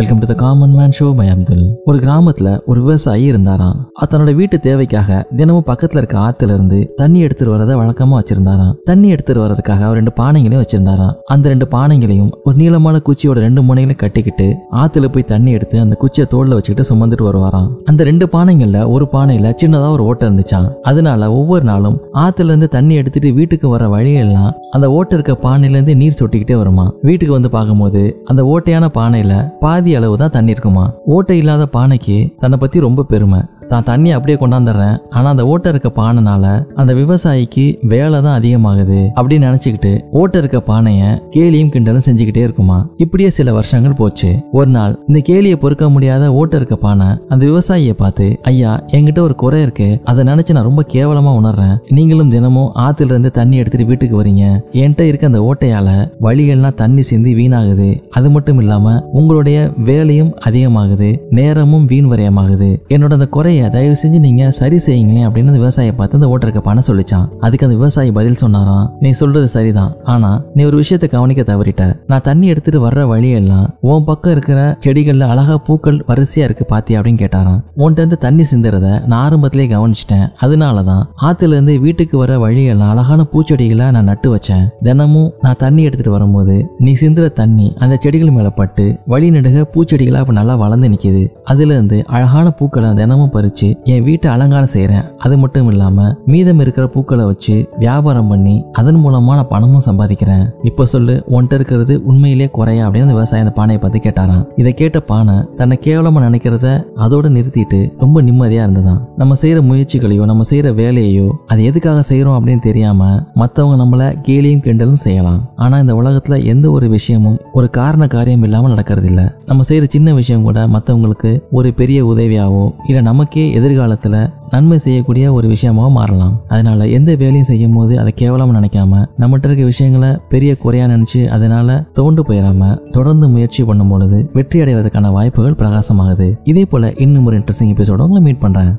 Welcome to the common man show by Abdul ஒரு கிராமத்துல ஒரு விவசாயி இருந்தாராம். தன்னோட வீட்டு தேவைக்காக தினமும் பக்கத்துல இருக்க ஆத்துல இருந்து தண்ணி எடுத்துட்டு வரத வழக்கமா வச்சிருந்தாராம். தண்ணி எடுத்துட்டு வரதுக்காக அவர் ரெண்டு பானைகளையும் வச்சிருந்தாராம். அந்த ரெண்டு பானைகளையும் ஒரு நீளமான குச்சியோட ரெண்டு முனைகளையும் கட்டிக்கிட்டு ஆத்துல போய் தண்ணி எடுத்து அந்த குச்சியை தோல்ல வச்சுக்கிட்டு சுமந்துட்டு வருவாராம். அந்த ரெண்டு பானைகள்ல ஒரு பானையில சின்னதா ஒரு ஓட்டை இருந்துச்சான் அதனால ஒவ்வொரு நாளும் ஆத்துல இருந்து தண்ணி எடுத்துட்டு வீட்டுக்கு வர வழியெல்லாம் அந்த ஓட்டை இருக்க பானையில இருந்து நீர் சொட்டிக்கிட்டே வருமா வீட்டுக்கு வந்து பார்க்கும்போது அந்த ஓட்டையான பானையில பாதி அளவு தான் தண்ணி இருக்குமா? ஓட்டை இல்லாத பானைக்கு தன்னை பத்தி ரொம்ப பெருமை. தான் தண்ணி அப்படியே கொண்டாந்துடுறேன். ஆனால் அந்த ஓட்டை இருக்க பானைனால அந்த விவசாயிக்கு வேலை தான் அதிகமாகுது அப்படின்னு நினச்சிக்கிட்டு ஓட்டை இருக்க பானையை கேலியும் கிண்டலும் செஞ்சுக்கிட்டே இருக்குமா? இப்படியே சில வருஷங்கள் போச்சு. ஒரு நாள் இந்த கேலியை பொறுக்க முடியாத ஓட்டை இருக்க பானை அந்த விவசாயியை பார்த்து ஐயா என்கிட்ட ஒரு குறை இருக்கு. அதை நினச்சி நான் ரொம்ப கேவலமாக உணர்றேன். நீங்களும் தினமும் ஆற்றுல இருந்து தண்ணி எடுத்துட்டு வீட்டுக்கு வரீங்க. என்கிட்ட இருக்க அந்த ஓட்டையால வழிகள்லாம் தண்ணி சிந்தி வீணாகுது. அது மட்டும் இல்லாமல் உங்களுடைய வேலையும் அதிகமாகுது. நேரமும் வீண் வரையமாகுது. என்னோட அந்த குறைய தயவு செஞ்சு நீங்க சரி செய்யுங்களேன் அப்படின்னு அந்த விவசாயியை பார்த்து அந்த ஓட்டருக்கு பணம் சொல்லிச்சான். அதுக்கு அந்த விவசாயி பதில் சொன்னாராம் நீ சொல்றது சரிதான். ஆனா நீ ஒரு விஷயத்த கவனிக்க தவறிட்ட. நான் தண்ணி எடுத்துட்டு வர்ற வழியெல்லாம் உன் பக்கம் இருக்கிற செடிகள்ல அழகா பூக்கள் வரிசையா இருக்கு பாத்தியா? அப்படின்னு கேட்டாராம். உன்கிட்ட இருந்து தண்ணி சிந்துறத நான் ஆரம்பத்திலே கவனிச்சிட்டேன். அதனாலதான் ஆத்துல இருந்து வீட்டுக்கு வர வழியெல்லாம் அழகான பூச்செடிகளை நான் நட்டு வச்சேன். தினமும் நான் தண்ணி எடுத்துட்டு வரும்போது நீ சிந்துற தண்ணி அந்த செடிகள் மேல பட்டு வழி நடுக பூச்செடிகளா இப்ப நல்லா வளர்ந்து நிக்குது. அதுல இருந்து அழகான பூக்களை தினமும் பறி வச்சு என் வீட்டை அலங்காரம் செய்கிறேன் அது மட்டும் இல்லாமல் மீதம் இருக்கிற பூக்களை வச்சு வியாபாரம் பண்ணி அதன் மூலமாக நான் பணமும் சம்பாதிக்கிறேன். இப்போ சொல்லு உன்கிட்ட இருக்கிறது உண்மையிலே குறையா அப்படின்னு அந்த விவசாயி அந்த பானையை பார்த்து கேட்டாராம். இதை கேட்ட பானை தன்னை கேவலமாக நினைக்கிறத அதோட நிறுத்திட்டு ரொம்ப நிம்மதியாக இருந்ததான் நம்ம செய்கிற முயற்சிகளையோ நம்ம செய்கிற வேலையையோ அது எதுக்காக செய்கிறோம் அப்படின்னு தெரியாமல் மற்றவங்க நம்மளை கேலியும் கிண்டலும் செய்யலாம். ஆனால் இந்த உலகத்தில் எந்த ஒரு விஷயமும் ஒரு காரண காரியம் இல்லாமல் நடக்கிறது இல்லை நம்ம செய்கிற சின்ன விஷயம் கூட மற்றவங்களுக்கு ஒரு பெரிய உதவியாவோ இல்லை நமக்கே எதிர்காலத்தில் நன்மை செய்யக்கூடிய ஒரு விஷயமாவோ மாறலாம். அதனால எந்த வேலையும் செய்யும் போது அதை கேவலமாக நினைக்காம நம்மகிட்ட இருக்க விஷயங்களை பெரிய குறையா நினைச்சு அதனால தோண்டு போயிடாம தொடர்ந்து முயற்சி பண்ணும் பொழுது வெற்றி அடைவதற்கான வாய்ப்புகள் பிரகாசமாகுது. இதே போல இன்னும் ஒரு இன்ட்ரெஸ்டிங் எபிசோட உங்களை மீட் பண்றேன்.